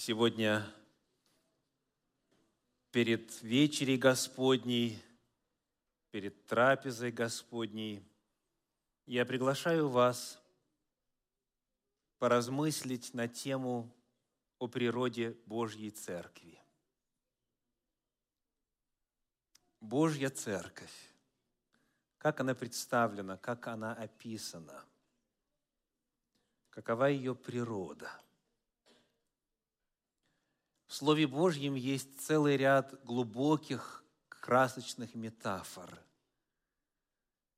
Сегодня перед вечерей Господней, перед трапезой Господней я приглашаю вас поразмыслить на тему о природе Божьей Церкви. Божья Церковь. Как она представлена, как она описана, какова ее природа – в Слове Божьем есть целый ряд глубоких, красочных метафор,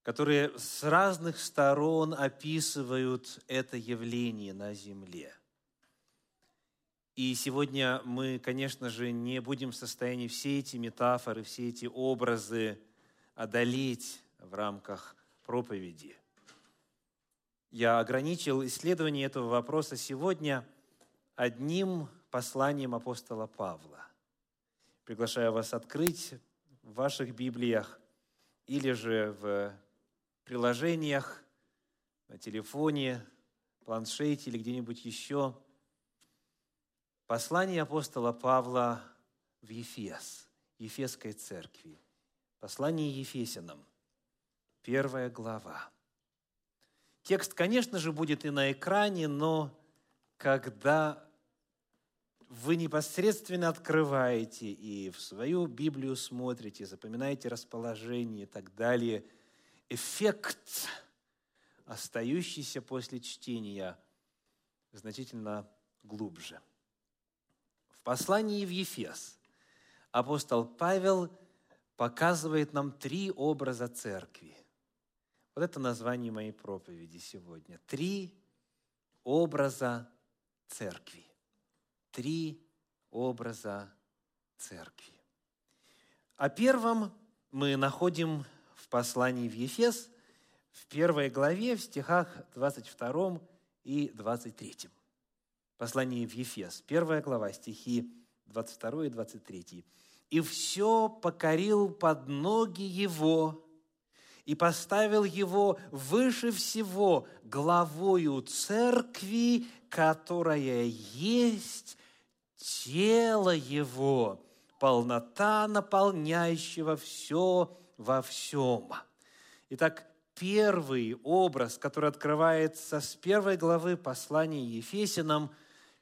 которые с разных сторон описывают это явление на земле. И сегодня мы, конечно же, не будем в состоянии все эти метафоры, все эти образы одолеть в рамках проповеди. Я ограничил исследование этого вопроса сегодня одним посланием апостола Павла. Приглашаю вас открыть в ваших Библиях или же в приложениях, на телефоне, планшете или где-нибудь еще. Послание апостола Павла в Ефес, Ефесской церкви. Послание Ефесянам, первая глава. Текст, конечно же, будет и на экране, но когда вы непосредственно открываете и в свою Библию смотрите, запоминаете расположение и так далее, эффект, остающийся после чтения, значительно глубже. В послании в Ефес апостол Павел показывает нам три образа церкви. Вот это название моей проповеди сегодня. Три образа церкви три образа церкви. О первом мы находим в послании в Ефес, в первой главе, в стихах 22 и 23. Послание в Ефес, первая глава, стихи 22 и 23. «И все покорил под ноги Его, и поставил Его выше всего главою церкви, которая есть тело Его, полнота наполняющего все во всем. Итак, первый образ, который открывается с первой главы послания Ефесянам,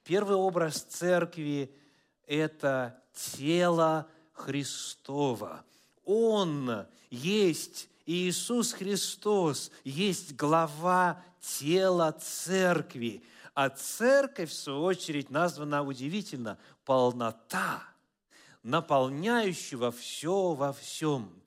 первый образ церкви – это тело Христова. Он есть Иисус Христос, есть глава тела церкви – а церковь, в свою очередь, названа удивительно полнота, наполняющего все во всем.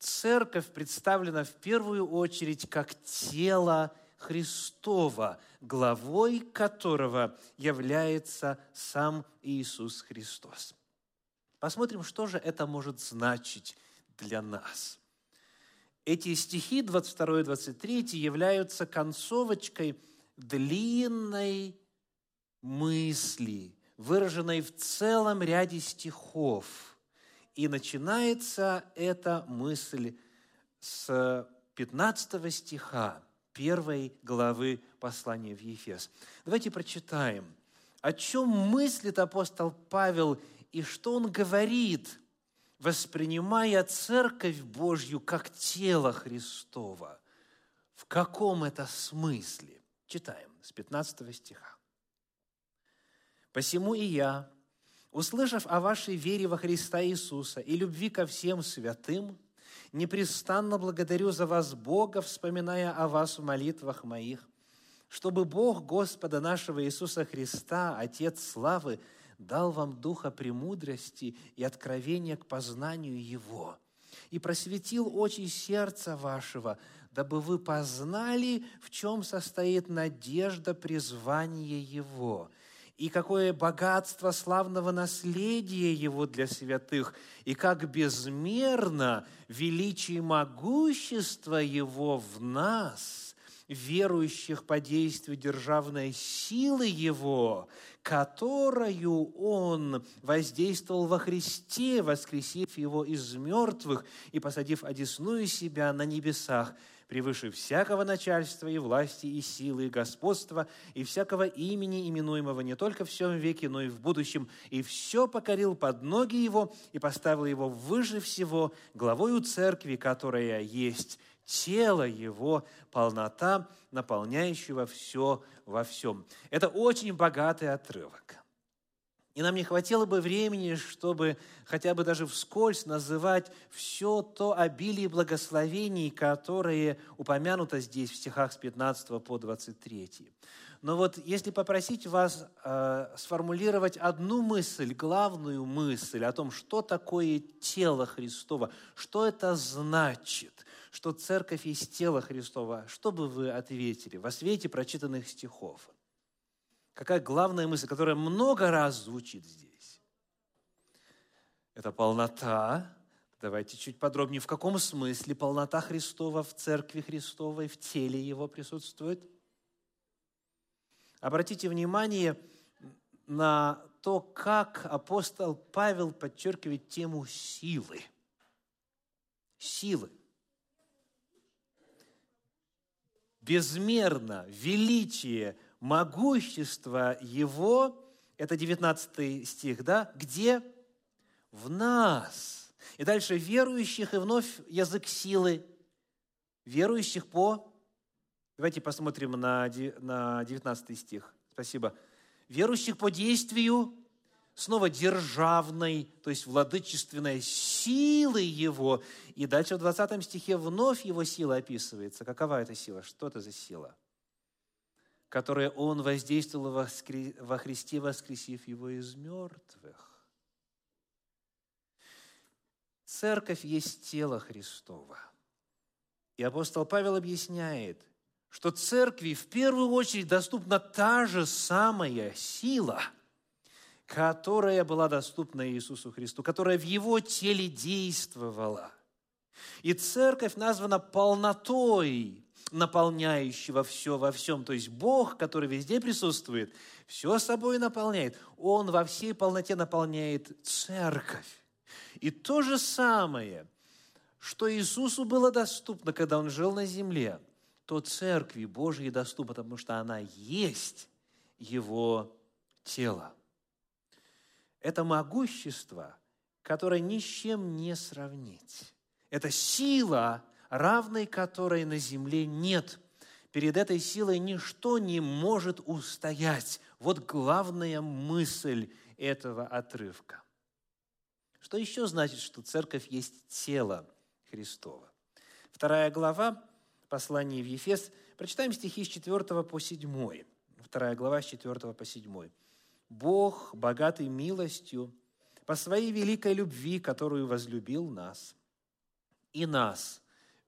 Церковь представлена в первую очередь как тело Христова, главой которого является сам Иисус Христос. Посмотрим, что же это может значить для нас. Эти стихи 22 и 23 являются концовочкой – длинной мысли, выраженной в целом ряде стихов. И начинается эта мысль с 15 стиха первой главы послания в Ефес. Давайте прочитаем, о чем мыслит апостол Павел и что он говорит, воспринимая Церковь Божью как тело Христова. В каком это смысле? Читаем с 15 стиха. «Посему и я, услышав о вашей вере во Христа Иисуса и любви ко всем святым, непрестанно благодарю за вас Бога, вспоминая о вас в молитвах моих, чтобы Бог Господа нашего Иисуса Христа, Отец славы, дал вам духа премудрости и откровения к познанию Его, и просветил очи сердца вашего, дабы вы познали, в чем состоит надежда призвания Его, и какое богатство славного наследия Его для святых, и как безмерно величие и могущество Его в нас – верующих по действию державной силы Его, которую Он воздействовал во Христе, воскресив Его из мертвых и посадив одесную себя на небесах, превыше всякого начальства и власти, и силы, и господства, и всякого имени, именуемого не только в всем веке, но и в будущем, и все покорил под ноги его и поставил его выше всего, главою церкви, которая есть тело его, полнота, наполняющего все во всем. Это очень богатый отрывок. И нам не хватило бы времени, чтобы хотя бы даже вскользь называть все то обилие благословений, которые упомянуто здесь в стихах с 15 по 23. Но вот если попросить вас э, сформулировать одну мысль, главную мысль о том, что такое тело Христова, что это значит, что церковь есть тело Христова, что бы вы ответили во свете прочитанных стихов? Какая главная мысль, которая много раз звучит здесь? Это полнота. Давайте чуть подробнее. В каком смысле полнота Христова в церкви Христовой, в теле Его присутствует? Обратите внимание на то, как апостол Павел подчеркивает тему силы. Силы. Безмерно величие могущество Его, это 19 стих, да, где? В нас. И дальше верующих, и вновь язык силы. Верующих по... Давайте посмотрим на 19 стих. Спасибо. Верующих по действию снова державной, то есть владычественной силы Его. И дальше в 20 стихе вновь Его сила описывается. Какова эта сила? Что это за сила? Которое Он воздействовал во Христе, воскресив Его из мертвых. Церковь есть тело Христова. И апостол Павел объясняет, что церкви в первую очередь доступна та же самая сила, которая была доступна Иисусу Христу, которая в Его теле действовала. И церковь названа полнотой наполняющего все во всем. То есть Бог, который везде присутствует, все собой наполняет. Он во всей полноте наполняет церковь. И то же самое, что Иисусу было доступно, когда Он жил на земле, то церкви Божьей доступно, потому что она есть Его тело. Это могущество, которое ни с чем не сравнить. Это сила, равной которой на земле нет. Перед этой силой ничто не может устоять. Вот главная мысль этого отрывка. Что еще значит, что церковь есть тело Христова? Вторая глава послания в Ефес. Прочитаем стихи с 4 по 7. Вторая глава с 4 по 7. «Бог, богатый милостью, по своей великой любви, которую возлюбил нас, и нас,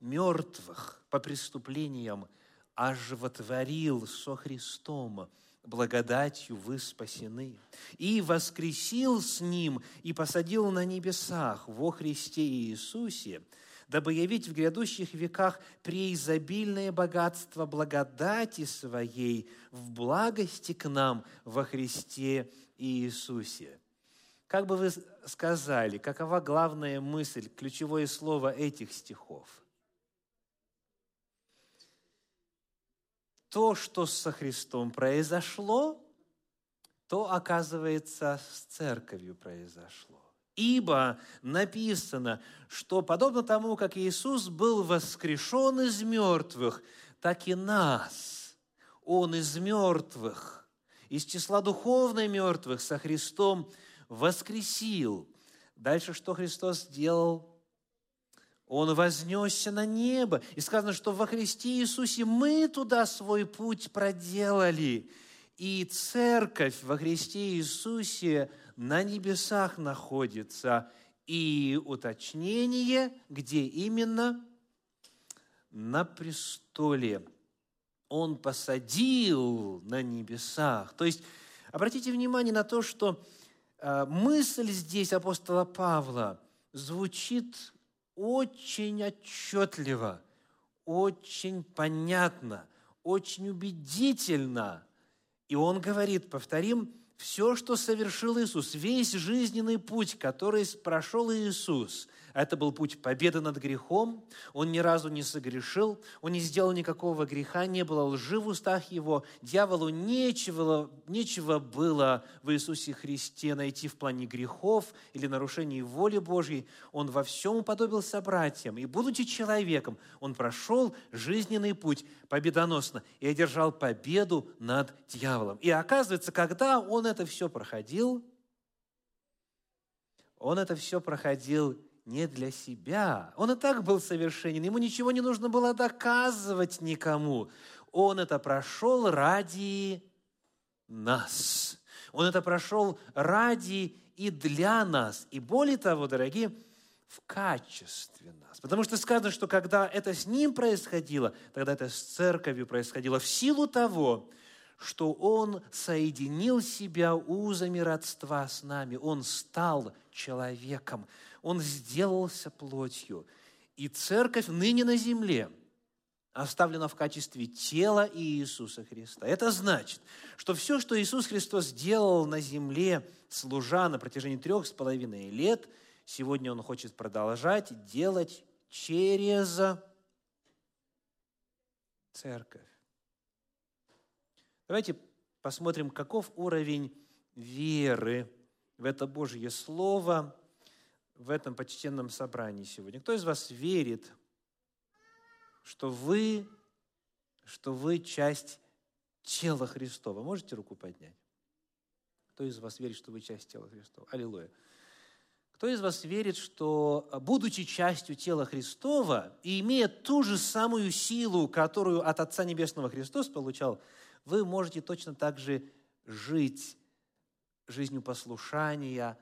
мертвых по преступлениям оживотворил со Христом, благодатью вы спасены, и воскресил с Ним и посадил на небесах во Христе Иисусе, дабы явить в грядущих веках преизобильное богатство благодати Своей в благости к нам во Христе Иисусе. Как бы вы сказали, какова главная мысль, ключевое слово этих стихов – то, что со Христом произошло, то, оказывается, с церковью произошло. Ибо написано, что подобно тому, как Иисус был воскрешен из мертвых, так и нас Он из мертвых, из числа духовно мертвых со Христом воскресил. Дальше что Христос сделал? Он вознесся на небо. И сказано, что во Христе Иисусе мы туда свой путь проделали. И церковь во Христе Иисусе на небесах находится. И уточнение, где именно? На престоле. Он посадил на небесах. То есть, обратите внимание на то, что э, мысль здесь апостола Павла звучит очень отчетливо, очень понятно, очень убедительно. И он говорит, повторим, все, что совершил Иисус, весь жизненный путь, который прошел Иисус, это был путь победы над грехом. Он ни разу не согрешил, он не сделал никакого греха, не было лжи в устах его. Дьяволу нечего, нечего было в Иисусе Христе найти в плане грехов или нарушений воли Божьей. Он во всем уподобился братьям. И, будучи человеком, он прошел жизненный путь победоносно и одержал победу над дьяволом. И оказывается, когда он это все проходил, он это все проходил не для себя. Он и так был совершенен, ему ничего не нужно было доказывать никому. Он это прошел ради нас. Он это прошел ради и для нас. И более того, дорогие, в качестве нас. Потому что сказано, что когда это с ним происходило, тогда это с церковью происходило в силу того, что Он соединил себя узами родства с нами. Он стал человеком. Он сделался плотью. И церковь ныне на земле оставлена в качестве тела Иисуса Христа. Это значит, что все, что Иисус Христос сделал на земле, служа на протяжении трех с половиной лет, сегодня Он хочет продолжать делать через церковь. Давайте посмотрим, каков уровень веры в это Божье Слово – в этом почтенном собрании сегодня? Кто из вас верит, что вы, что вы часть тела Христова? Можете руку поднять? Кто из вас верит, что вы часть тела Христова? Аллилуйя. Кто из вас верит, что, будучи частью тела Христова и имея ту же самую силу, которую от Отца Небесного Христос получал, вы можете точно так же жить жизнью послушания,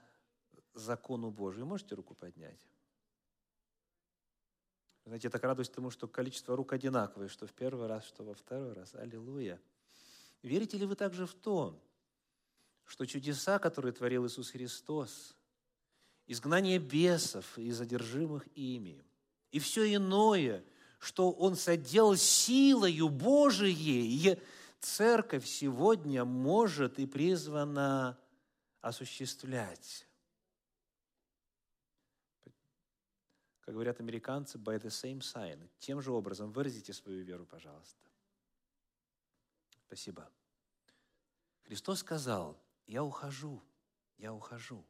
закону Божию. Можете руку поднять? Знаете, я так радуюсь тому, что количество рук одинаковое, что в первый раз, что во второй раз. Аллилуйя. Верите ли вы также в то, что чудеса, которые творил Иисус Христос, изгнание бесов и задержимых ими, и все иное, что Он соделал силою Божией, церковь сегодня может и призвана осуществлять. Как говорят американцы, by the same sign. Тем же образом выразите свою веру, пожалуйста. Спасибо. Христос сказал, я ухожу, я ухожу,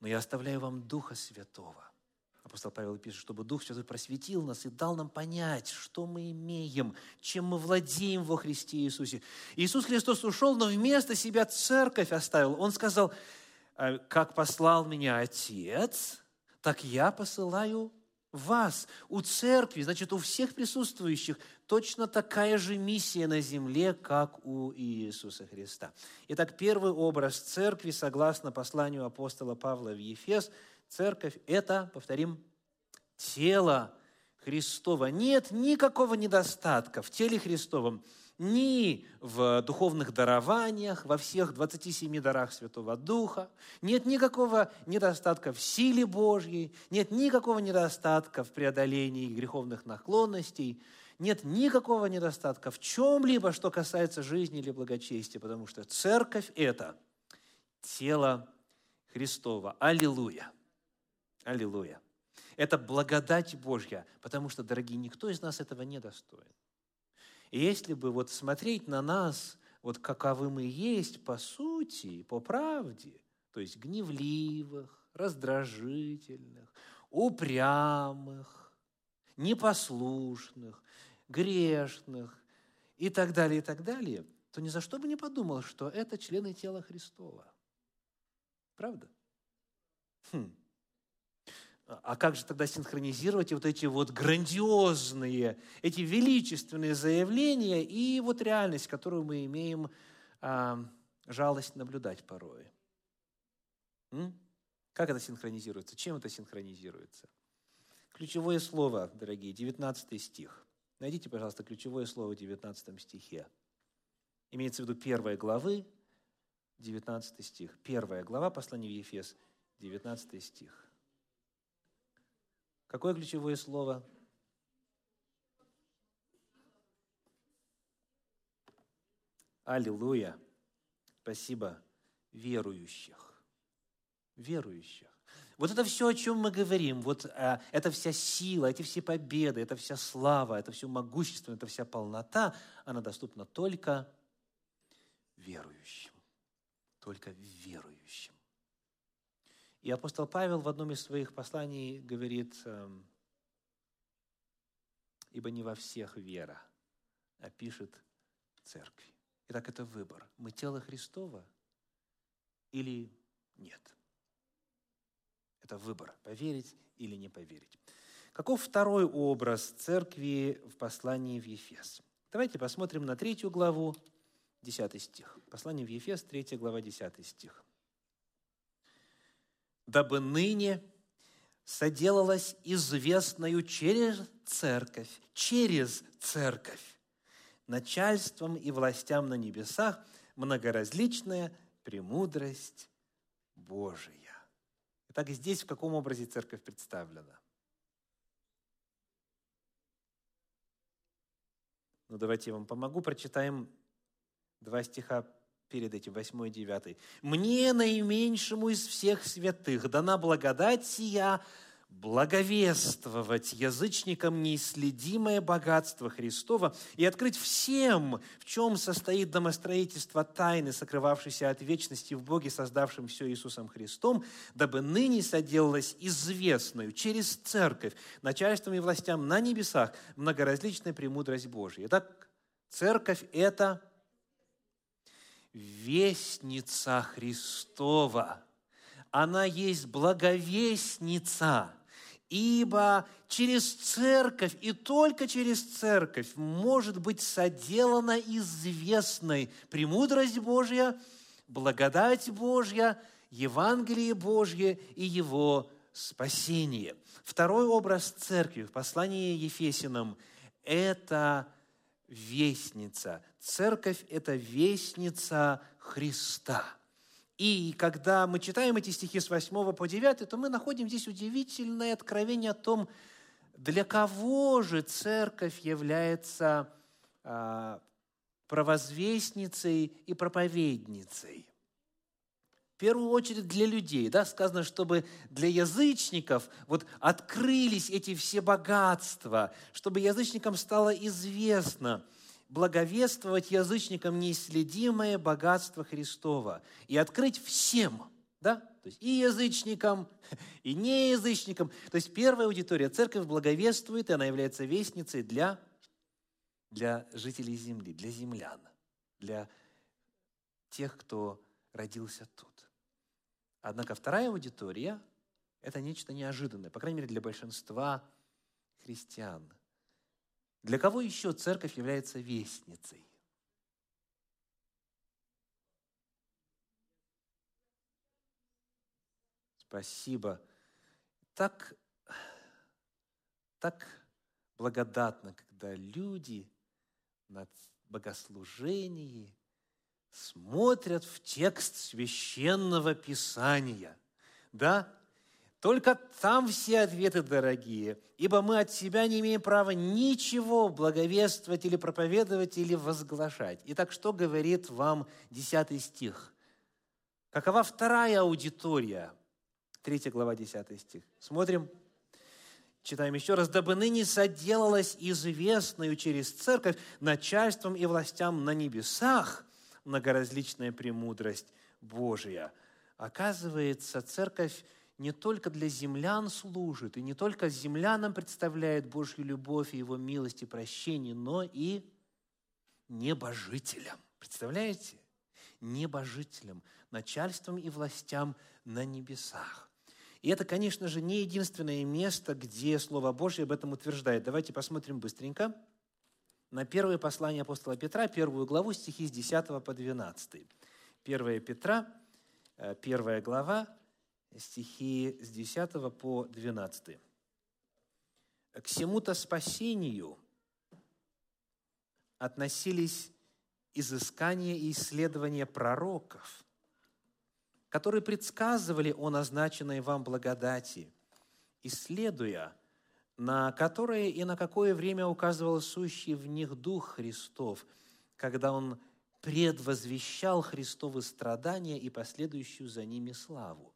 но я оставляю вам Духа Святого. Апостол Павел пишет, чтобы Дух Святой просветил нас и дал нам понять, что мы имеем, чем мы владеем во Христе Иисусе. Иисус Христос ушел, но вместо себя церковь оставил. Он сказал, «Э, как послал меня Отец, так я посылаю вас. У церкви, значит, у всех присутствующих точно такая же миссия на земле, как у Иисуса Христа. Итак, первый образ церкви, согласно посланию апостола Павла в Ефес, церковь – это, повторим, тело Христова. Нет никакого недостатка в теле Христовом – ни в духовных дарованиях, во всех 27 дарах Святого Духа. Нет никакого недостатка в силе Божьей, нет никакого недостатка в преодолении греховных наклонностей, нет никакого недостатка в чем-либо, что касается жизни или благочестия, потому что церковь – это тело Христова. Аллилуйя! Аллилуйя! Это благодать Божья, потому что, дорогие, никто из нас этого не достоин. И если бы вот смотреть на нас, вот каковы мы есть по сути, по правде, то есть гневливых, раздражительных, упрямых, непослушных, грешных и так далее, и так далее, то ни за что бы не подумал, что это члены тела Христова. Правда? Хм. А как же тогда синхронизировать вот эти вот грандиозные, эти величественные заявления и вот реальность, которую мы имеем а, жалость наблюдать порой? М? Как это синхронизируется? Чем это синхронизируется? Ключевое слово, дорогие, 19 стих. Найдите, пожалуйста, ключевое слово в 19 стихе. Имеется в виду первая главы, 19 стих. Первая глава послания в Ефес, 19 стих. Какое ключевое слово? Аллилуйя. Спасибо. верующих. Верующих. Вот это все, о чем мы говорим, вот э, это вся сила, эти все победы, это вся слава, это все могущество, это вся полнота, она доступна только верующим. Только верующим. И апостол Павел в одном из своих посланий говорит, эм, ибо не во всех вера, а пишет церкви. Итак, это выбор. Мы тело Христова или нет? Это выбор, поверить или не поверить. Каков второй образ церкви в послании в Ефес? Давайте посмотрим на третью главу, 10 стих. Послание в Ефес, 3 глава, 10 стих. «Дабы ныне соделалось известною через церковь, через церковь, начальством и властям на небесах многоразличная премудрость Божия». Так здесь в каком образе церковь представлена? Ну, давайте я вам помогу. Прочитаем два стиха перед этим, 8 и 9. «Мне, наименьшему из всех святых, дана благодать сия, благовествовать язычникам неисследимое богатство Христова и открыть всем, в чем состоит домостроительство тайны, сокрывавшейся от вечности в Боге, создавшем все Иисусом Христом, дабы ныне соделалась известную через церковь начальством и властям на небесах многоразличная премудрость Божья. Итак, церковь – это вестница Христова – она есть благовестница. Ибо через церковь и только через церковь может быть соделана известной премудрость Божья, благодать Божья, Евангелие Божье и Его спасение. Второй образ церкви в послании Ефесиным – это вестница. Церковь – это вестница Христа – и когда мы читаем эти стихи с 8 по 9, то мы находим здесь удивительное откровение о том, для кого же церковь является а, провозвестницей и проповедницей. В первую очередь для людей, да, сказано, чтобы для язычников вот открылись эти все богатства, чтобы язычникам стало известно – благовествовать язычникам неисследимое богатство Христова и открыть всем, да, то есть и язычникам, и неязычникам. То есть первая аудитория, церковь благовествует, и она является вестницей для, для жителей земли, для землян, для тех, кто родился тут. Однако вторая аудитория – это нечто неожиданное, по крайней мере, для большинства христиан – для кого еще церковь является вестницей? Спасибо. Так, так благодатно, когда люди на богослужении смотрят в текст священного писания, да, только там все ответы дорогие, ибо мы от себя не имеем права ничего благовествовать или проповедовать или возглашать. Итак, что говорит вам 10 стих? Какова вторая аудитория? 3 глава, 10 стих. Смотрим. Читаем еще раз. «Дабы ныне соделалась известную через церковь начальством и властям на небесах многоразличная премудрость Божия». Оказывается, церковь не только для землян служит, и не только землянам представляет Божью любовь и Его милость и прощение, но и небожителям. Представляете? Небожителям, начальством и властям на небесах. И это, конечно же, не единственное место, где Слово Божье об этом утверждает. Давайте посмотрим быстренько на первое послание апостола Петра, первую главу, стихи с 10 по 12. 1 Петра, э, первая глава, стихи с 10 по 12. К всему-то спасению относились изыскания и исследования пророков, которые предсказывали о назначенной вам благодати, исследуя, на которое и на какое время указывал сущий в них Дух Христов, когда Он предвозвещал Христовы страдания и последующую за ними славу.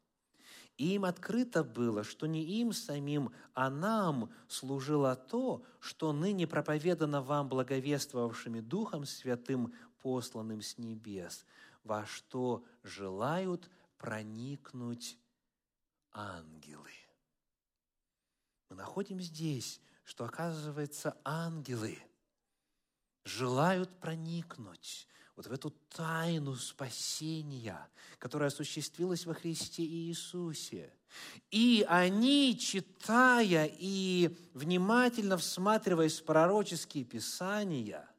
И им открыто было, что не им самим, а нам служило то, что ныне проповедано вам благовествовавшими Духом Святым, посланным с небес, во что желают проникнуть ангелы. Мы находим здесь, что, оказывается, ангелы желают проникнуть вот в эту тайну спасения, которая осуществилась во Христе Иисусе. И они, читая и внимательно всматриваясь в пророческие писания,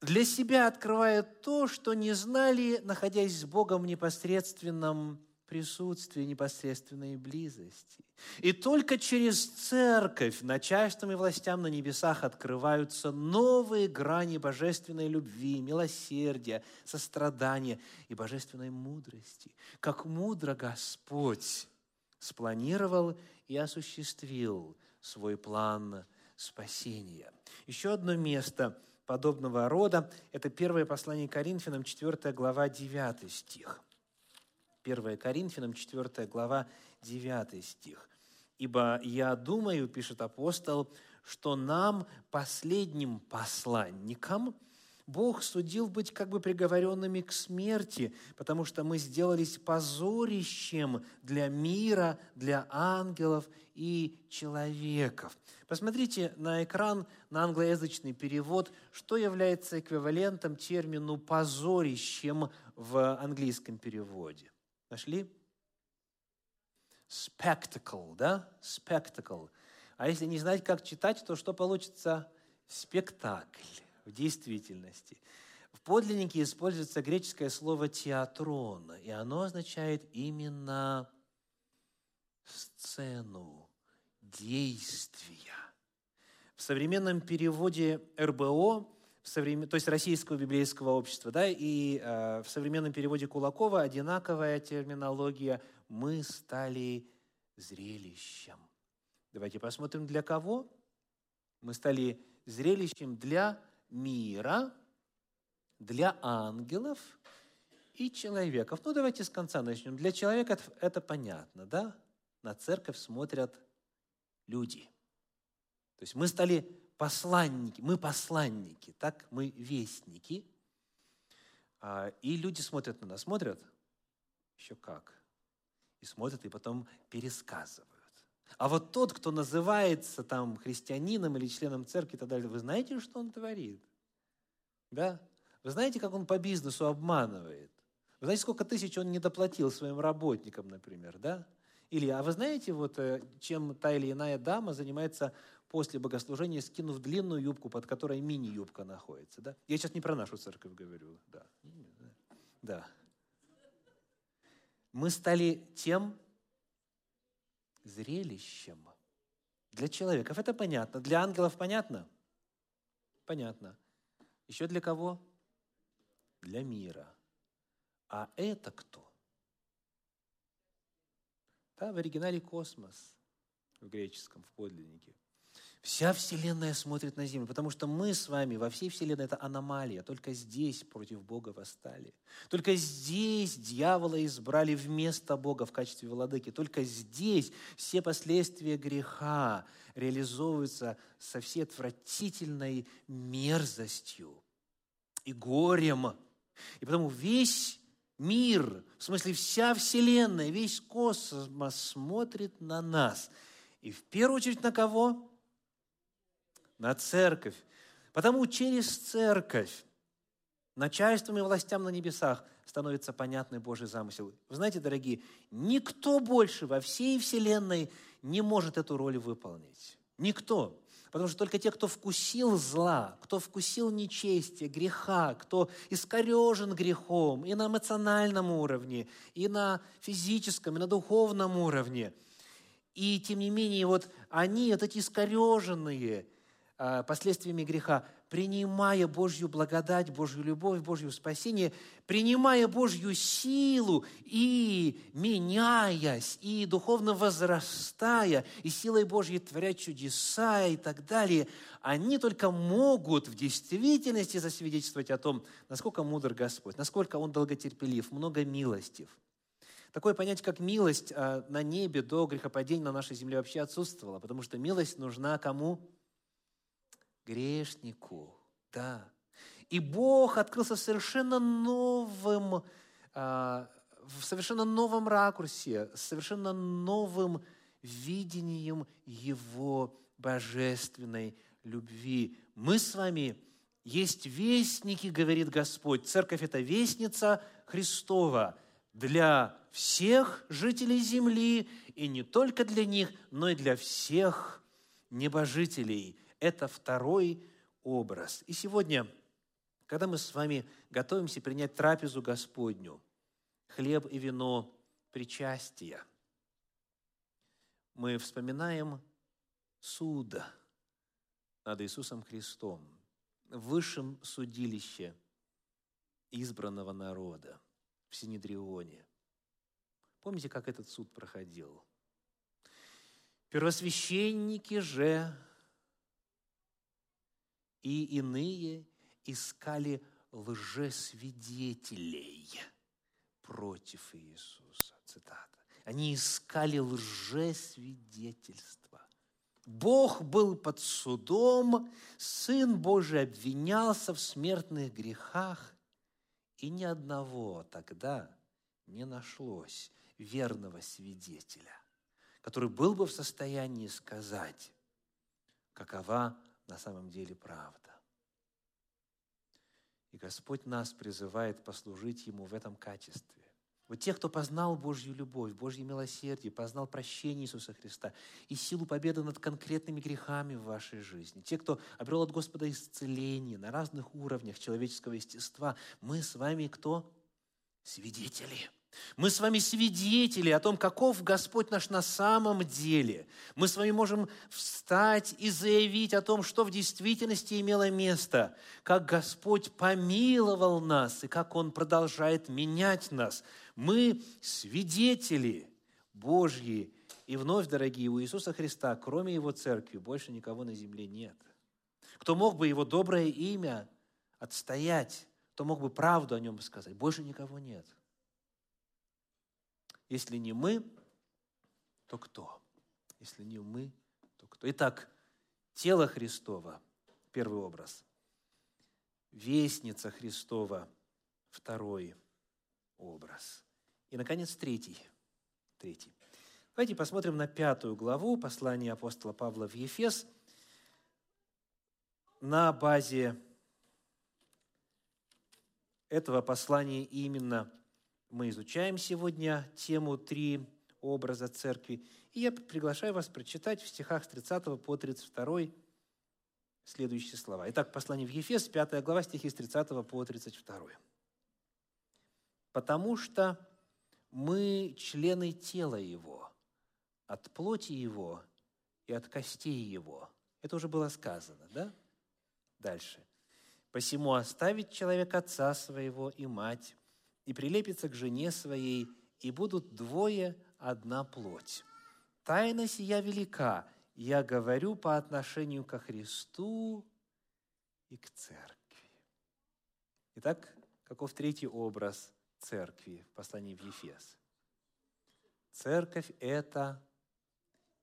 для себя открывают то, что не знали, находясь с Богом в непосредственном присутствии, непосредственной близости. И только через церковь начальством и властям на небесах открываются новые грани божественной любви, милосердия, сострадания и божественной мудрости. Как мудро Господь спланировал и осуществил свой план спасения. Еще одно место подобного рода – это первое послание Коринфянам, 4 глава, 9 стих. 1 Коринфянам, 4 глава, 9 стих. «Ибо я думаю, — пишет апостол, — что нам, последним посланникам, Бог судил быть как бы приговоренными к смерти, потому что мы сделались позорищем для мира, для ангелов и человеков. Посмотрите на экран, на англоязычный перевод, что является эквивалентом термину «позорищем» в английском переводе. Нашли? Spectacle, да? Spectacle. А если не знать, как читать, то что получится? Спектакль в действительности. В подлиннике используется греческое слово «театрон», и оно означает именно сцену, действия. В современном переводе РБО в современ... то есть Российского библейского общества, да, и э, в современном переводе Кулакова одинаковая терминология «мы стали зрелищем». Давайте посмотрим, для кого. Мы стали зрелищем для мира, для ангелов и человеков. Ну, давайте с конца начнем. Для человека это понятно, да? На церковь смотрят люди. То есть мы стали посланники, мы посланники, так, мы вестники. А, и люди смотрят на нас, смотрят, еще как, и смотрят, и потом пересказывают. А вот тот, кто называется там христианином или членом церкви и так далее, вы знаете, что он творит? Да? Вы знаете, как он по бизнесу обманывает? Вы знаете, сколько тысяч он не доплатил своим работникам, например, да? Или, а вы знаете, вот, э, чем та или иная дама занимается после богослужения, скинув длинную юбку, под которой мини-юбка находится. Да? Я сейчас не про нашу церковь говорю. Да. да. Мы стали тем зрелищем для человеков. Это понятно. Для ангелов понятно? Понятно. Еще для кого? Для мира. А это кто? Да, в оригинале космос, в греческом, в подлиннике. Вся Вселенная смотрит на Землю, потому что мы с вами во всей Вселенной – это аномалия. Только здесь против Бога восстали. Только здесь дьявола избрали вместо Бога в качестве владыки. Только здесь все последствия греха реализовываются со всей отвратительной мерзостью и горем. И потому весь мир, в смысле вся Вселенная, весь космос смотрит на нас. И в первую очередь на кого? на церковь. Потому через церковь начальством и властям на небесах становится понятный Божий замысел. Вы знаете, дорогие, никто больше во всей Вселенной не может эту роль выполнить. Никто. Потому что только те, кто вкусил зла, кто вкусил нечестия, греха, кто искорежен грехом и на эмоциональном уровне, и на физическом, и на духовном уровне. И тем не менее, вот они, вот эти искореженные, Э, последствиями греха, принимая Божью благодать, Божью любовь, Божью спасение, принимая Божью силу и меняясь, и духовно возрастая, и силой Божьей творя чудеса и так далее, они только могут в действительности засвидетельствовать о том, насколько мудр Господь, насколько Он долготерпелив, много милостив. Такое понятие, как милость а, на небе до грехопадения на нашей земле вообще отсутствовало, потому что милость нужна кому? Грешнику, да. И Бог открылся в совершенно новым, а, в совершенно новом ракурсе, с совершенно новым видением Его божественной любви. Мы с вами есть вестники, говорит Господь. Церковь – это вестница Христова для всех жителей земли, и не только для них, но и для всех небожителей – это второй образ. И сегодня, когда мы с вами готовимся принять трапезу Господню, хлеб и вино причастия, мы вспоминаем суд над Иисусом Христом высшем судилище избранного народа в Синедрионе. Помните, как этот суд проходил? Первосвященники же и иные искали лжесвидетелей против Иисуса. Цитата. Они искали лжесвидетельства. Бог был под судом, Сын Божий обвинялся в смертных грехах, и ни одного тогда не нашлось верного свидетеля, который был бы в состоянии сказать, какова на самом деле правда. И Господь нас призывает послужить Ему в этом качестве. Вот те, кто познал Божью любовь, Божье милосердие, познал прощение Иисуса Христа и силу победы над конкретными грехами в вашей жизни, те, кто обрел от Господа исцеление на разных уровнях человеческого естества, мы с вами кто? Свидетели – мы с вами свидетели о том, каков Господь наш на самом деле. Мы с вами можем встать и заявить о том, что в действительности имело место, как Господь помиловал нас и как Он продолжает менять нас. Мы свидетели Божьи. И вновь, дорогие, у Иисуса Христа, кроме Его церкви, больше никого на земле нет. Кто мог бы Его доброе имя отстоять, кто мог бы правду о Нем сказать, больше никого нет – если не мы, то кто? Если не мы, то кто? Итак, тело Христова, первый образ. Вестница Христова, второй образ. И, наконец, третий. Третий. Давайте посмотрим на пятую главу послания апостола Павла в Ефес на базе этого послания именно мы изучаем сегодня тему «Три образа церкви». И я приглашаю вас прочитать в стихах с 30 по 32 следующие слова. Итак, послание в Ефес, 5 глава, стихи с 30 по 32. «Потому что мы члены тела Его, от плоти Его и от костей Его». Это уже было сказано, да? Дальше. «Посему оставить человек отца своего и мать, и прилепится к жене своей, и будут двое одна плоть. Тайна сия велика, я говорю по отношению ко Христу и к церкви. Итак, каков третий образ церкви в послании в Ефес? Церковь – это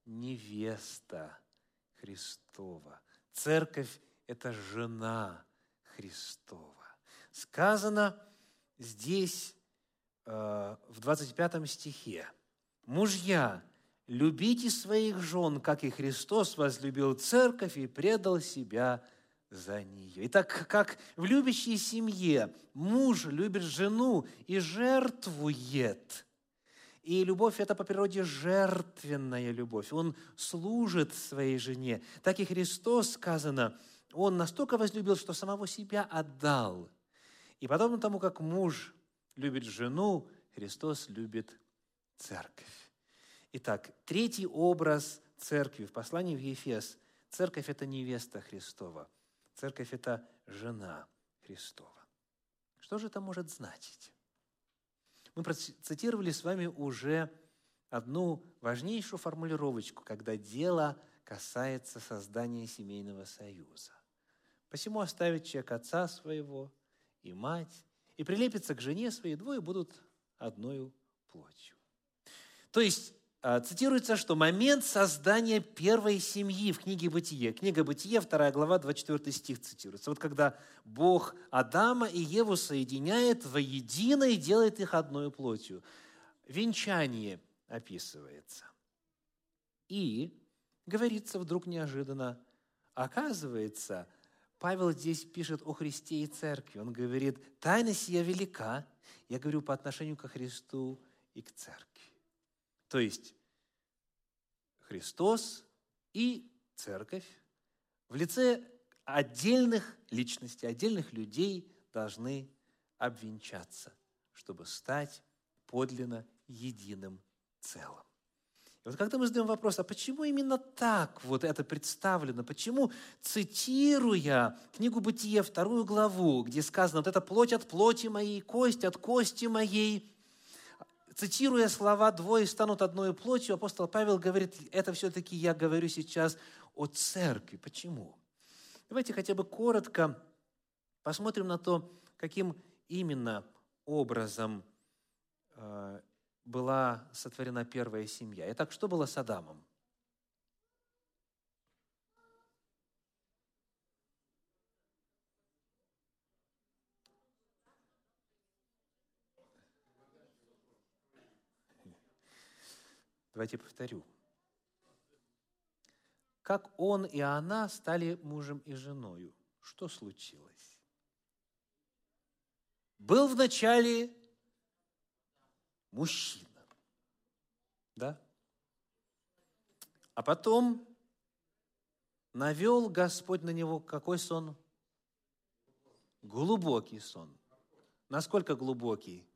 невеста Христова. Церковь – это жена Христова. Сказано – здесь, э, в 25 стихе, «Мужья, любите своих жен, как и Христос возлюбил церковь и предал себя за нее». Итак, как в любящей семье муж любит жену и жертвует – и любовь – это по природе жертвенная любовь. Он служит своей жене. Так и Христос, сказано, Он настолько возлюбил, что самого себя отдал – и подобно тому, как муж любит жену, Христос любит церковь. Итак, третий образ церкви в послании в Ефес. Церковь – это невеста Христова. Церковь – это жена Христова. Что же это может значить? Мы процитировали с вами уже одну важнейшую формулировочку, когда дело касается создания семейного союза. Посему оставит человек отца своего и мать, и прилепится к жене своей, двое будут одной плотью. То есть, а, цитируется, что момент создания первой семьи в книге «Бытие». Книга «Бытие», 2 глава, 24 стих цитируется. Вот когда Бог Адама и Еву соединяет воедино и делает их одной плотью. Венчание описывается. И говорится вдруг неожиданно, оказывается, Павел здесь пишет о Христе и Церкви. Он говорит, тайна сия велика, я говорю по отношению к Христу и к Церкви. То есть Христос и Церковь в лице отдельных личностей, отдельных людей должны обвенчаться, чтобы стать подлинно единым целым. И вот когда мы задаем вопрос, а почему именно так вот это представлено? Почему, цитируя книгу Бытия, вторую главу, где сказано, вот это плоть от плоти моей, кость от кости моей, цитируя слова «двое станут одной плотью», апостол Павел говорит, это все-таки я говорю сейчас о церкви. Почему? Давайте хотя бы коротко посмотрим на то, каким именно образом э, была сотворена первая семья. Итак, что было с Адамом? Давайте повторю. Как он и она стали мужем и женою? Что случилось? Был вначале мужчина. Да? А потом навел Господь на него какой сон? Глубокий сон. Насколько глубокий?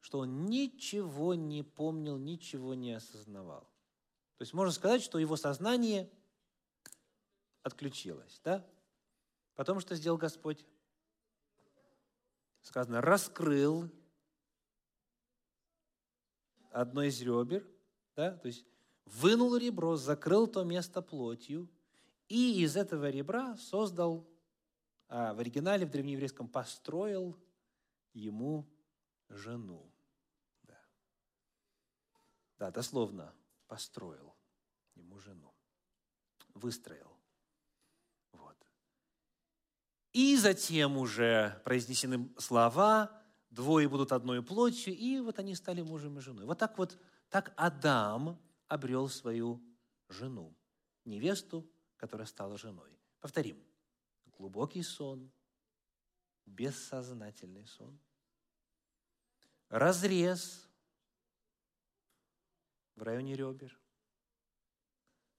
Что он ничего не помнил, ничего не осознавал. То есть можно сказать, что его сознание отключилось. Да? Потом что сделал Господь? Сказано, раскрыл одно из ребер, да, то есть вынул ребро, закрыл то место плотью, и из этого ребра создал, а в оригинале в древнееврейском построил ему жену. Да, да дословно построил ему жену, выстроил. Вот. И затем уже произнесены слова двое будут одной плотью, и вот они стали мужем и женой. Вот так вот, так Адам обрел свою жену, невесту, которая стала женой. Повторим. Глубокий сон, бессознательный сон, разрез в районе ребер.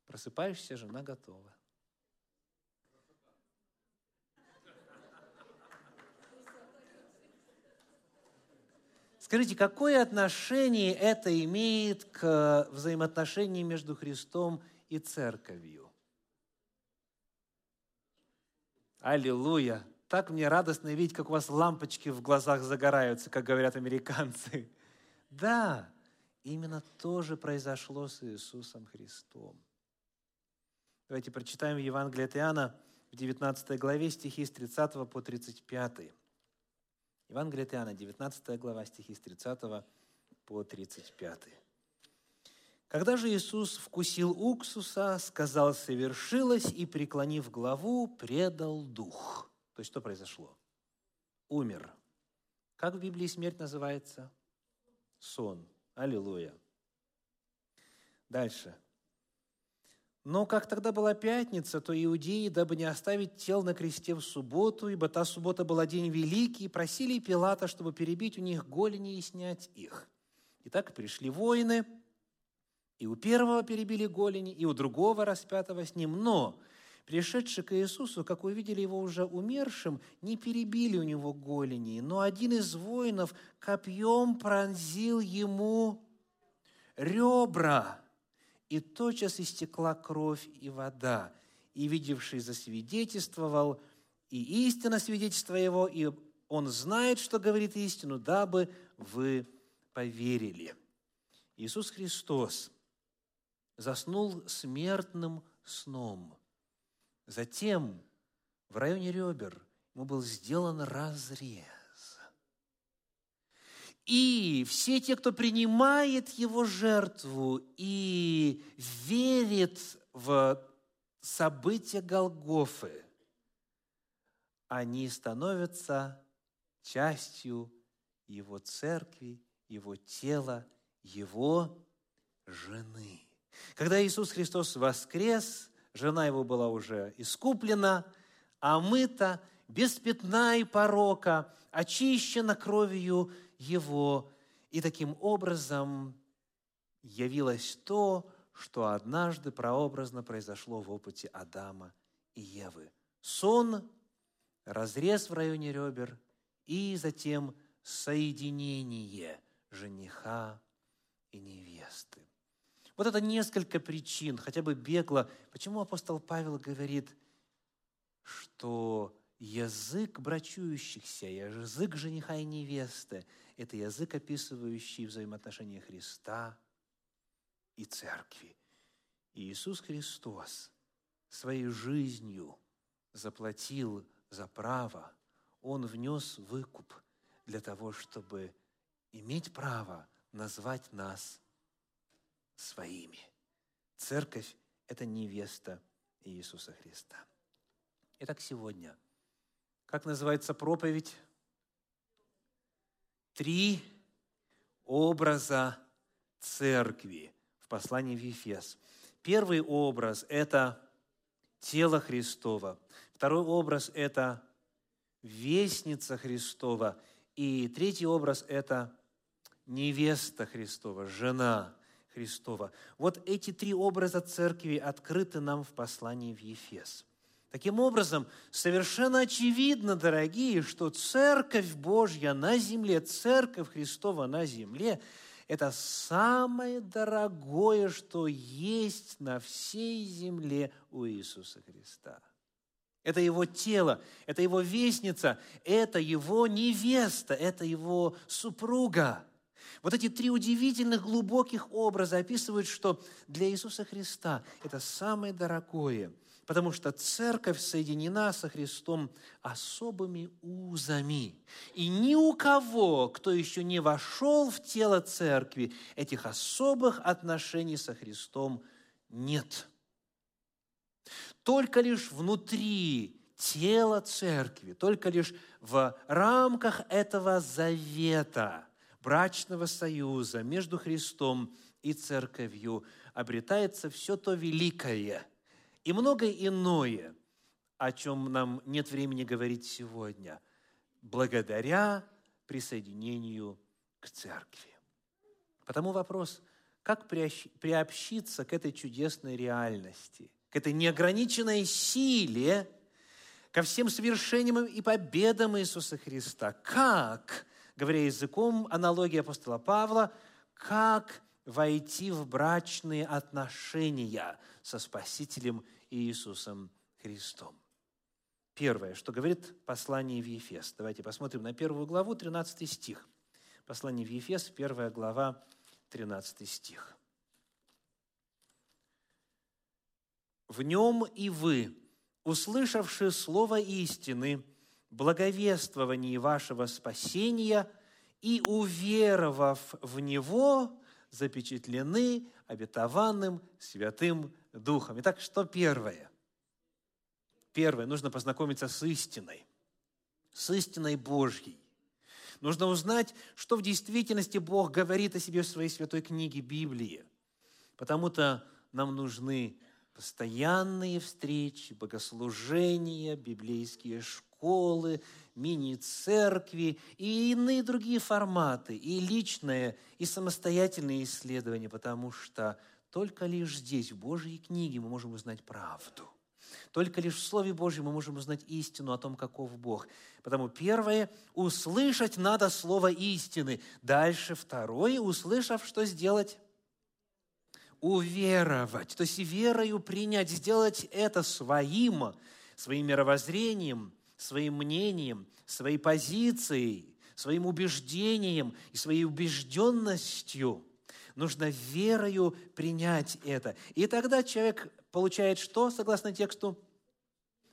Просыпаешься, жена готова. Скажите, какое отношение это имеет к взаимоотношениям между Христом и Церковью? Аллилуйя! Так мне радостно видеть, как у вас лампочки в глазах загораются, как говорят американцы. Да, именно то же произошло с Иисусом Христом. Давайте прочитаем Евангелие от Иоанна в 19 главе стихи с 30 по 35. Евангелие от Иоанна, 19 глава, стихи с 30 по 35. Когда же Иисус вкусил уксуса, сказал «совершилось» и, преклонив главу, предал дух. То есть, что произошло? Умер. Как в Библии смерть называется? Сон. Аллилуйя. Дальше. Но как тогда была пятница, то иудеи, дабы не оставить тел на кресте в субботу, ибо та суббота была день великий, просили Пилата, чтобы перебить у них голени и снять их. Итак, пришли воины, и у первого перебили голени, и у другого распятого с ним. Но пришедшие к Иисусу, как увидели его уже умершим, не перебили у него голени, но один из воинов копьем пронзил ему ребра – и тотчас истекла кровь и вода. и видевший засвидетельствовал, и истина свидетельства его, и он знает, что говорит истину, дабы вы поверили. Иисус Христос заснул смертным сном. Затем в районе ребер ему был сделан разрез. И все те, кто принимает его жертву и верит в события Голгофы, они становятся частью его церкви, его тела, его жены. Когда Иисус Христос воскрес, жена его была уже искуплена, омыта, без пятна и порока, очищена кровью его. И таким образом явилось то, что однажды прообразно произошло в опыте Адама и Евы. Сон, разрез в районе ребер и затем соединение жениха и невесты. Вот это несколько причин, хотя бы бегло, почему апостол Павел говорит, что язык брачующихся, язык жениха и невесты – это язык, описывающий взаимоотношения Христа и Церкви. И Иисус Христос своей жизнью заплатил за право, Он внес выкуп для того, чтобы иметь право назвать нас своими. Церковь – это невеста Иисуса Христа. Итак, сегодня, как называется проповедь? Три образа церкви в послании в Ефес. Первый образ – это тело Христова. Второй образ – это вестница Христова. И третий образ – это невеста Христова, жена Христова. Вот эти три образа церкви открыты нам в послании в Ефес. Таким образом, совершенно очевидно, дорогие, что Церковь Божья на земле, Церковь Христова на земле – это самое дорогое, что есть на всей земле у Иисуса Христа. Это Его тело, это Его вестница, это Его невеста, это Его супруга – вот эти три удивительных глубоких образа описывают, что для Иисуса Христа это самое дорогое, потому что церковь соединена со Христом особыми узами. И ни у кого, кто еще не вошел в тело церкви, этих особых отношений со Христом нет. Только лишь внутри тела церкви, только лишь в рамках этого завета – брачного союза между Христом и Церковью обретается все то великое и многое иное, о чем нам нет времени говорить сегодня, благодаря присоединению к Церкви. Потому вопрос, как приобщиться к этой чудесной реальности, к этой неограниченной силе, ко всем совершениям и победам Иисуса Христа. Как говоря языком аналогии апостола Павла, как войти в брачные отношения со Спасителем Иисусом Христом. Первое, что говорит послание в Ефес. Давайте посмотрим на первую главу, 13 стих. Послание в Ефес, первая глава, 13 стих. «В нем и вы, услышавши слово истины, благовествовании вашего спасения и, уверовав в Него, запечатлены обетованным Святым Духом. Итак, что первое? Первое, нужно познакомиться с истиной, с истиной Божьей. Нужно узнать, что в действительности Бог говорит о себе в своей святой книге Библии. Потому-то нам нужны постоянные встречи, богослужения, библейские школы, мини-церкви и иные другие форматы, и личное, и самостоятельные исследования, потому что только лишь здесь, в Божьей книге, мы можем узнать правду. Только лишь в Слове Божьем мы можем узнать истину о том, каков Бог. Потому первое, услышать надо Слово истины. Дальше второе, услышав, что сделать? уверовать, то есть верою принять, сделать это своим, своим мировоззрением, своим мнением, своей позицией, своим убеждением и своей убежденностью. Нужно верою принять это. И тогда человек получает что, согласно тексту?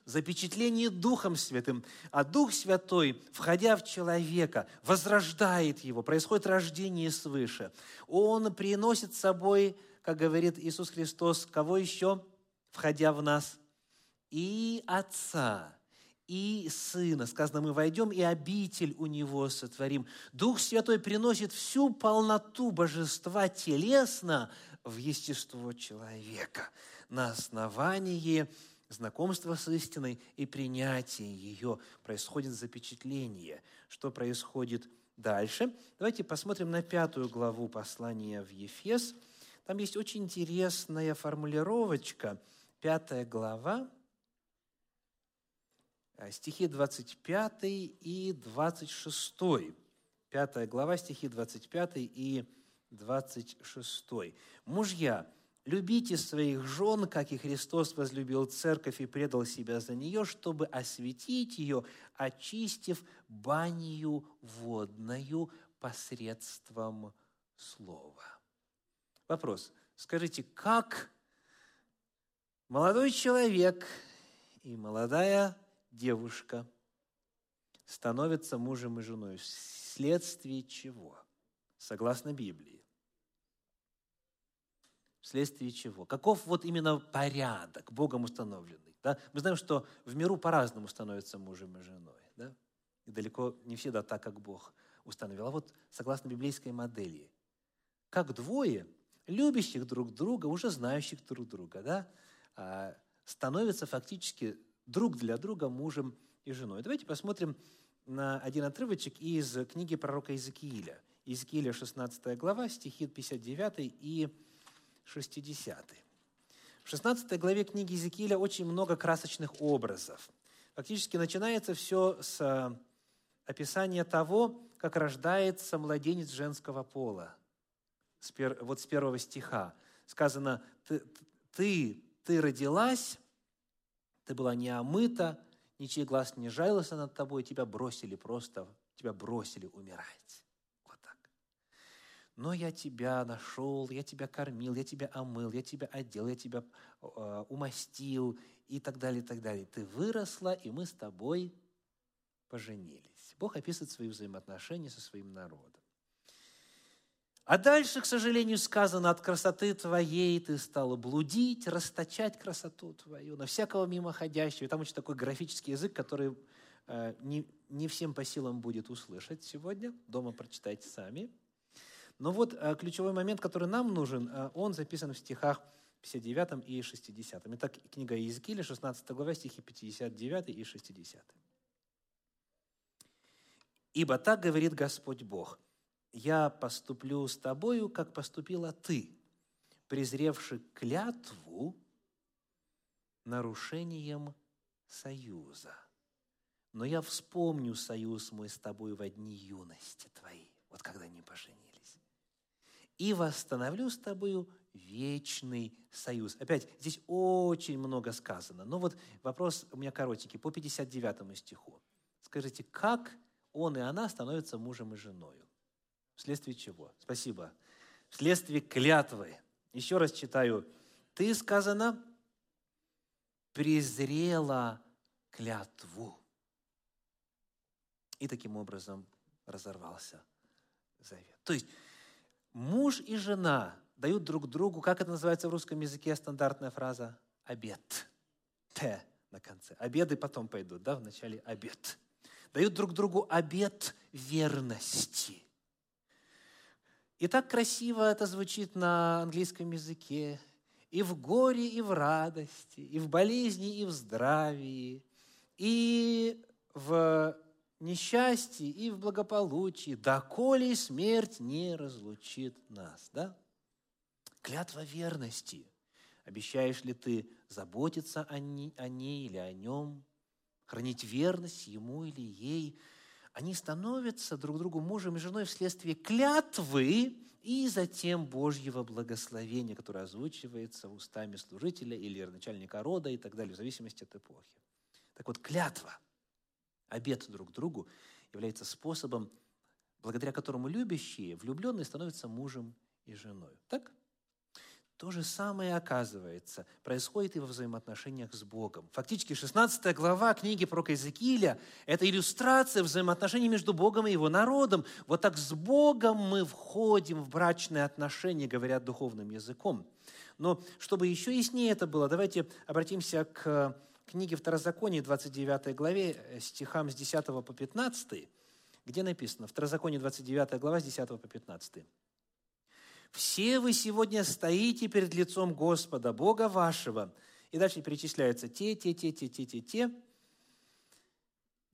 запечатление Духом Святым, а Дух Святой, входя в человека, возрождает его, происходит рождение свыше. Он приносит с собой, как говорит Иисус Христос, кого еще, входя в нас? И Отца, и Сына. Сказано, мы войдем, и обитель у Него сотворим. Дух Святой приносит всю полноту божества телесно в естество человека на основании знакомство с истиной и принятие ее, происходит запечатление. Что происходит дальше? Давайте посмотрим на пятую главу послания в Ефес. Там есть очень интересная формулировочка. Пятая глава, стихи 25 и 26. Пятая глава, стихи 25 и 26. «Мужья, Любите своих жен, как и Христос возлюбил церковь и предал себя за нее, чтобы осветить ее, очистив банию водною посредством слова. Вопрос. Скажите, как молодой человек и молодая девушка становятся мужем и женой? Вследствие чего? Согласно Библии. Вследствие чего? Каков вот именно порядок, Богом установленный? Да? Мы знаем, что в миру по-разному становятся мужем и женой. Да? И далеко не всегда так, как Бог установил. А вот согласно библейской модели, как двое любящих друг друга, уже знающих друг друга, да, а, становятся фактически друг для друга мужем и женой. Давайте посмотрим на один отрывочек из книги пророка Иезекииля. Иезекииля, 16 глава, стихи 59 и 60. В 16 главе книги Иезекииля очень много красочных образов. Фактически начинается все с э, описания того, как рождается младенец женского пола. Вот с первого стиха сказано, ты, ты, ты родилась, ты была не омыта, ничей глаз не жалился над тобой, тебя бросили просто, тебя бросили умирать но я тебя нашел, я тебя кормил, я тебя омыл, я тебя одел, я тебя э, умастил и так далее, и так далее. Ты выросла, и мы с тобой поженились. Бог описывает свои взаимоотношения со своим народом. А дальше, к сожалению, сказано, от красоты твоей ты стала блудить, расточать красоту твою на всякого мимоходящего. И там очень такой графический язык, который э, не, не всем по силам будет услышать сегодня. Дома прочитайте сами – но вот э, ключевой момент, который нам нужен, э, он записан в стихах 59 и 60. Итак, книга Иезекииля, 16 глава, стихи 59 и 60. «Ибо так говорит Господь Бог, «Я поступлю с тобою, как поступила ты, презревши клятву нарушением союза. Но я вспомню союз мой с тобой в дни юности твоей». Вот когда они поженились и восстановлю с тобою вечный союз. Опять, здесь очень много сказано. Но вот вопрос у меня коротенький, по 59 стиху. Скажите, как он и она становятся мужем и женой? Вследствие чего? Спасибо. Вследствие клятвы. Еще раз читаю. Ты, сказано, презрела клятву. И таким образом разорвался завет. То есть Муж и жена дают друг другу, как это называется в русском языке, стандартная фраза? Обед. Т на конце. Обеды потом пойдут, да, вначале обед. Дают друг другу обед верности. И так красиво это звучит на английском языке. И в горе, и в радости, и в болезни, и в здравии, и в несчастье и в благополучии, доколе смерть не разлучит нас. Да? Клятва верности. Обещаешь ли ты заботиться о ней, о ней или о нем, хранить верность ему или ей? Они становятся друг другу мужем и женой вследствие клятвы и затем Божьего благословения, которое озвучивается устами служителя или начальника рода и так далее, в зависимости от эпохи. Так вот, клятва, обет друг другу является способом, благодаря которому любящие, влюбленные становятся мужем и женой. Так? То же самое, оказывается, происходит и во взаимоотношениях с Богом. Фактически 16 глава книги про Иезекииля – это иллюстрация взаимоотношений между Богом и Его народом. Вот так с Богом мы входим в брачные отношения, говорят духовным языком. Но чтобы еще яснее это было, давайте обратимся к книге Второзакония, 29 главе, стихам с 10 по 15, где написано, Второзаконие, 29 глава, с 10 по 15. Все вы сегодня стоите перед лицом Господа, Бога вашего. И дальше перечисляются те, те, те, те, те, те, те.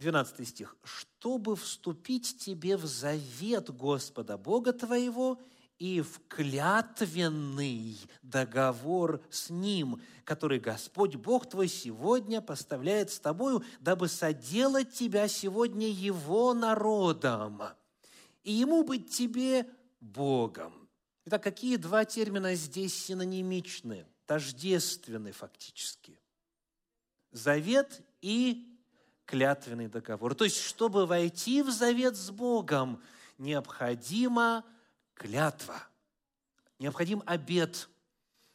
12 стих. «Чтобы вступить тебе в завет Господа Бога твоего и в клятвенный договор с Ним, который Господь Бог твой сегодня поставляет с тобою, дабы соделать тебя сегодня Его народом, и Ему быть тебе Богом». Итак, какие два термина здесь синонимичны, тождественны фактически? Завет и клятвенный договор. То есть, чтобы войти в завет с Богом, необходима клятва, необходим обет,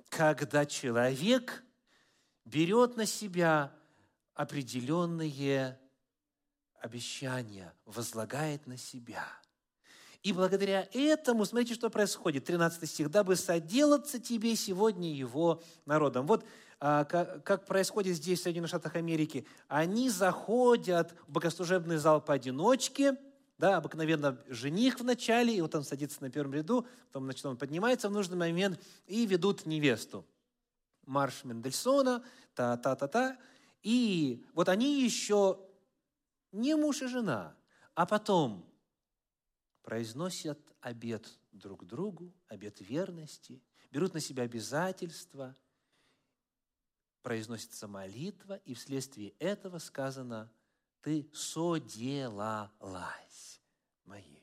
когда человек берет на себя определенные обещания, возлагает на себя – и благодаря этому, смотрите, что происходит, 13 стих, «Дабы соделаться тебе сегодня его народом». Вот а, как, происходит здесь, в Соединенных Штатах Америки. Они заходят в богослужебный зал поодиночке, да, обыкновенно жених в начале, и вот он садится на первом ряду, потом значит, он поднимается в нужный момент и ведут невесту. Марш Мендельсона, та-та-та-та. И вот они еще не муж и жена, а потом произносят обет друг другу, обет верности, берут на себя обязательства, произносится молитва, и вследствие этого сказано «ты соделалась моею».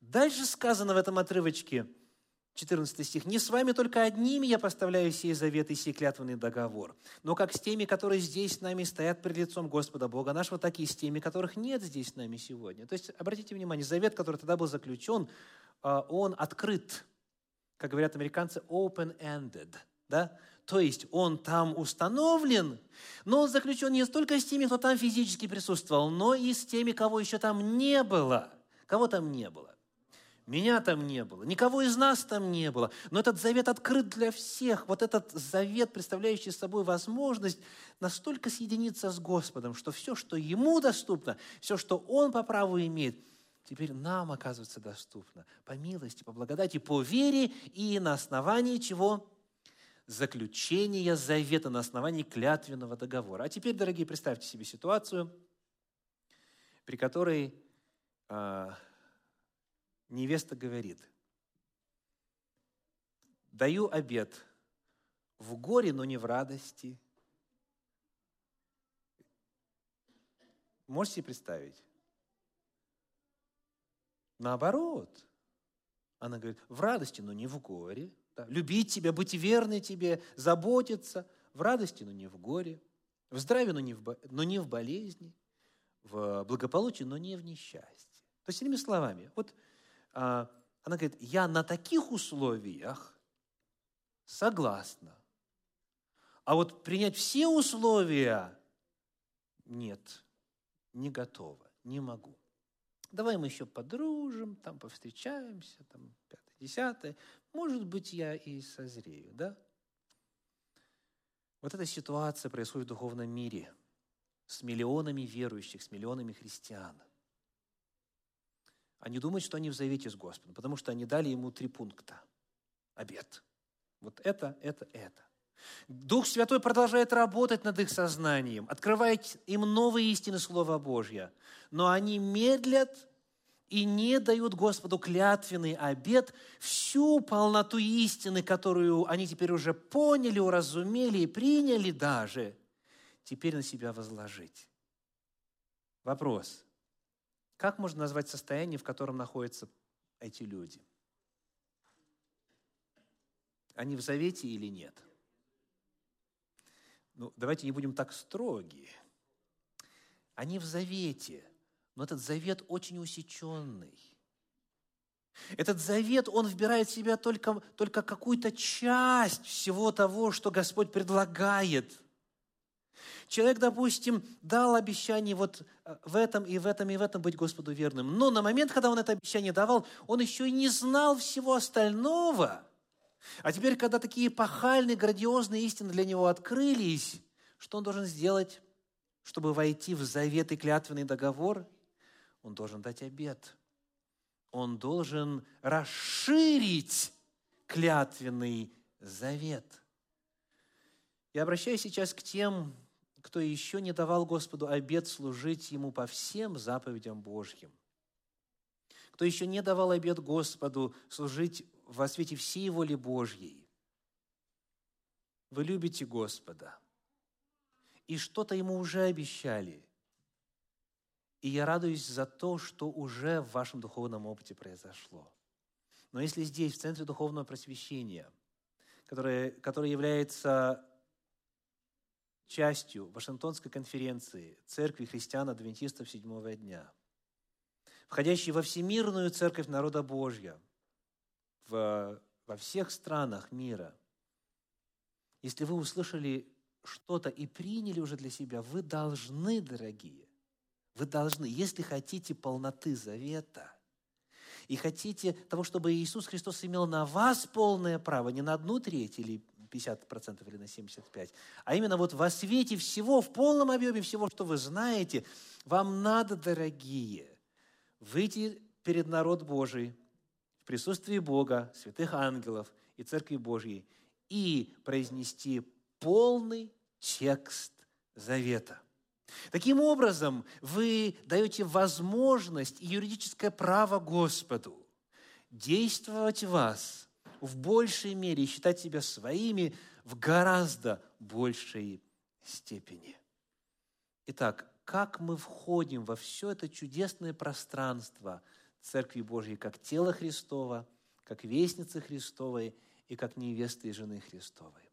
Дальше сказано в этом отрывочке – 14 стих. «Не с вами только одними я поставляю сей завет и сей клятвенный договор, но как с теми, которые здесь с нами стоят пред лицом Господа Бога нашего, так и с теми, которых нет здесь с нами сегодня». То есть, обратите внимание, завет, который тогда был заключен, а, он открыт, как говорят американцы, open-ended, да? То есть он там установлен, но он заключен не столько с теми, кто там физически присутствовал, но и с теми, кого еще там не было. Кого там не было? Меня там не было, никого из нас там не было. Но этот завет открыт для всех. Вот этот завет, представляющий собой возможность настолько соединиться с Господом, что все, что Ему доступно, все, что Он по праву имеет, теперь нам оказывается доступно. По милости, по благодати, по вере и на основании чего? Заключения завета, на основании клятвенного договора. А теперь, дорогие, представьте себе ситуацию, при которой а, невеста говорит, даю обед в горе, но не в радости. Можете себе представить? Наоборот. Она говорит, в радости, но не в горе. Да. Любить тебя, быть верной тебе, заботиться. В радости, но не в горе. В здравии, но не в, но не в болезни. В благополучии, но не в несчастье. То есть, иными словами, вот она говорит, я на таких условиях согласна. А вот принять все условия нет, не готова, не могу. Давай мы еще подружим, там повстречаемся, там пятое, десятое. Может быть, я и созрею, да? Вот эта ситуация происходит в духовном мире с миллионами верующих, с миллионами христиан – они думают, что они в завете с Господом, потому что они дали ему три пункта. Обед. Вот это, это, это. Дух Святой продолжает работать над их сознанием, открывает им новые истины Слова Божьего. Но они медлят и не дают Господу клятвенный обед, всю полноту истины, которую они теперь уже поняли, уразумели и приняли даже, теперь на себя возложить. Вопрос – как можно назвать состояние, в котором находится эти люди? Они в завете или нет? Ну, давайте не будем так строги. Они в завете, но этот завет очень усеченный. Этот завет, он вбирает в себя только, только какую-то часть всего того, что Господь предлагает. Человек, допустим, дал обещание вот э, в этом и в этом и в этом быть Господу верным. Но на момент, когда он это обещание давал, он еще и не знал всего остального. А теперь, когда такие эпохальные, грандиозные истины для него открылись, что он должен сделать, чтобы войти в завет и клятвенный договор? Он должен дать обет – он должен расширить клятвенный завет. Я обращаюсь сейчас к тем, кто еще не давал Господу обет служить Ему по всем заповедям Божьим. Кто еще не давал обет Господу служить во свете всей воли Божьей. Вы любите Господа. И что-то Ему уже обещали – и я радуюсь за то, что уже в вашем духовном опыте произошло. Но если здесь, в Центре Духовного Просвещения, которое, которое является частью Вашингтонской конференции Церкви христиан-адвентистов седьмого дня, входящей во всемирную Церковь народа Божья, в, во всех странах мира, если вы услышали что-то и приняли уже для себя, вы должны, дорогие, вы должны, если хотите полноты завета, и хотите того, чтобы Иисус Христос имел на вас полное право, не на одну треть или 50% или на 75%, а именно вот во свете всего, в полном объеме всего, что вы знаете, вам надо, дорогие, выйти перед народ Божий в присутствии Бога, святых ангелов и Церкви Божьей и произнести полный текст завета – Таким образом, вы даете возможность и юридическое право Господу действовать в вас в большей мере и считать себя своими в гораздо большей степени. Итак, как мы входим во все это чудесное пространство Церкви Божьей, как тело Христова, как вестницы Христовой и как невесты и жены Христовой?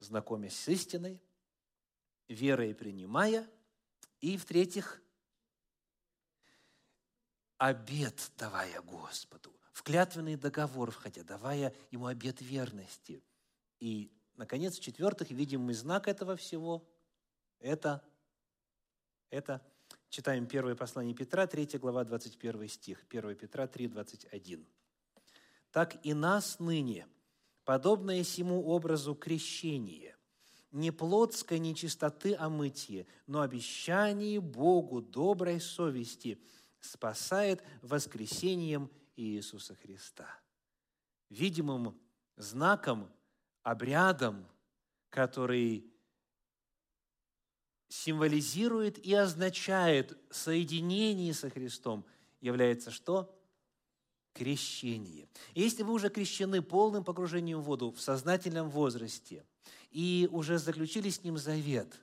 Знакомясь с истиной – верой принимая, и в-третьих, обет давая Господу, в клятвенный договор входя, давая Ему обет верности. И, наконец, в-четвертых, видим мы знак этого всего. Это, это читаем первое послание Петра, 3 глава, 21 стих, 1 Петра 3, 21. «Так и нас ныне, подобное сему образу крещение, не плотской нечистоты о мытье, но обещание Богу доброй совести спасает воскресением Иисуса Христа. Видимым знаком, обрядом, который символизирует и означает соединение со Христом, является что? Крещение. Если вы уже крещены полным погружением в воду в сознательном возрасте – и уже заключили с Ним завет,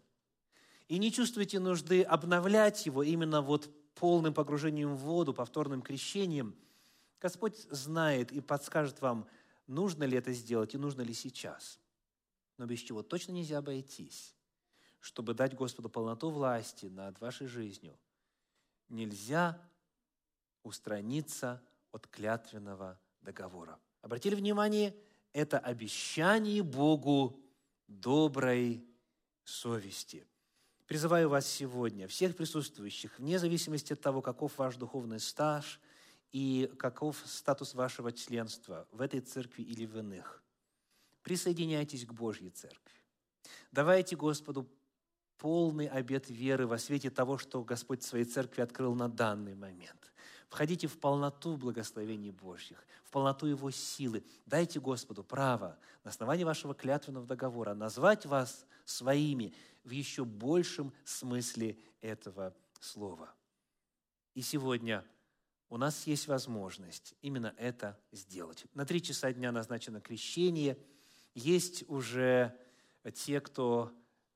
и не чувствуете нужды обновлять его именно вот полным погружением в воду, повторным крещением, Господь знает и подскажет вам, нужно ли это сделать и нужно ли сейчас. Но без чего точно нельзя обойтись, чтобы дать Господу полноту власти над вашей жизнью. Нельзя устраниться от клятвенного договора. Обратили внимание, это обещание Богу доброй совести. Призываю вас сегодня, всех присутствующих, вне зависимости от того, каков ваш духовный стаж и каков статус вашего членства в этой церкви или в иных, присоединяйтесь к Божьей церкви. Давайте Господу полный обет веры во свете того, что Господь в своей церкви открыл на данный момент. Входите в полноту благословений Божьих, в полноту Его силы. Дайте Господу право на основании вашего клятвенного договора назвать вас своими в еще большем смысле этого слова. И сегодня у нас есть возможность именно это сделать. На три часа дня назначено крещение. Есть уже те, кто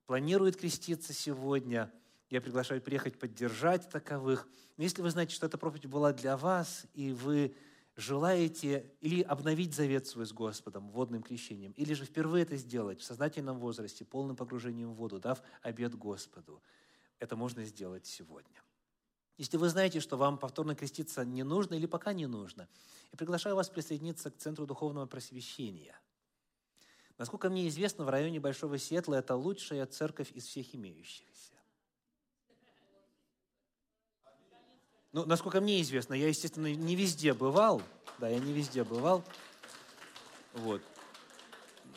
планирует креститься сегодня – я приглашаю приехать поддержать таковых. Но если вы знаете, что эта проповедь была для вас, и вы желаете или обновить завет свой с Господом водным крещением, или же впервые это сделать в сознательном возрасте, полным погружением в воду, дав обед Господу, это можно сделать сегодня. Если вы знаете, что вам повторно креститься не нужно или пока не нужно, я приглашаю вас присоединиться к Центру Духовного Просвещения. Насколько мне известно, в районе Большого Сиэтла это лучшая церковь из всех имеющихся. Ну, насколько мне известно, я, естественно, не везде бывал. Да, я не везде бывал. Вот.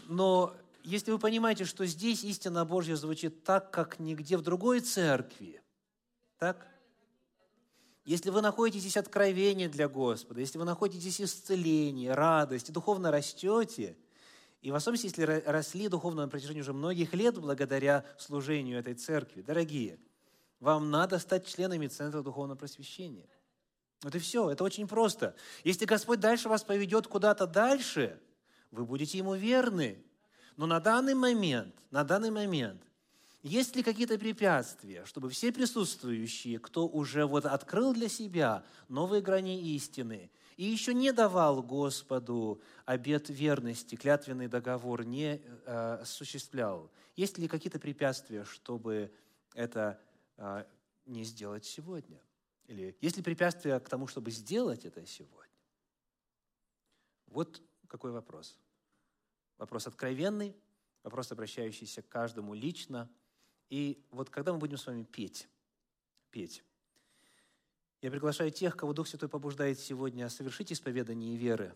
Но если вы понимаете, что здесь истина Божья звучит так, как нигде в другой церкви, так? Если вы находите здесь откровение для Господа, если вы находите здесь исцеление, радость, духовно растете, и в особенности, если росли духовно на протяжении уже многих лет благодаря служению этой церкви, дорогие – вам надо стать членами Центра Духовного Просвещения. Вот и все. Это очень просто. Если Господь дальше вас поведет куда-то дальше, вы будете Ему верны. Но на данный момент, на данный момент, есть ли какие-то препятствия, чтобы все присутствующие, кто уже вот открыл для себя новые грани истины и еще не давал Господу обет верности, клятвенный договор не э, осуществлял, есть ли какие-то препятствия, чтобы это а, не сделать сегодня? Или есть ли препятствия к тому, чтобы сделать это сегодня? Вот какой вопрос. Вопрос откровенный, вопрос, обращающийся к каждому лично. И вот когда мы будем с вами петь, петь, я приглашаю тех, кого Дух Святой побуждает сегодня совершить исповедание веры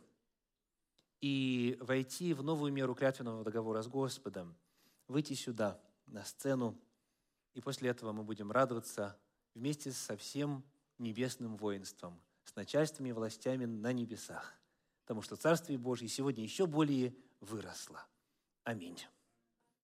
и войти в новую меру клятвенного договора с Господом, выйти сюда, на сцену, и после этого мы будем радоваться вместе со всем небесным воинством, с начальствами и властями на небесах, потому что Царствие Божье сегодня еще более выросло. Аминь.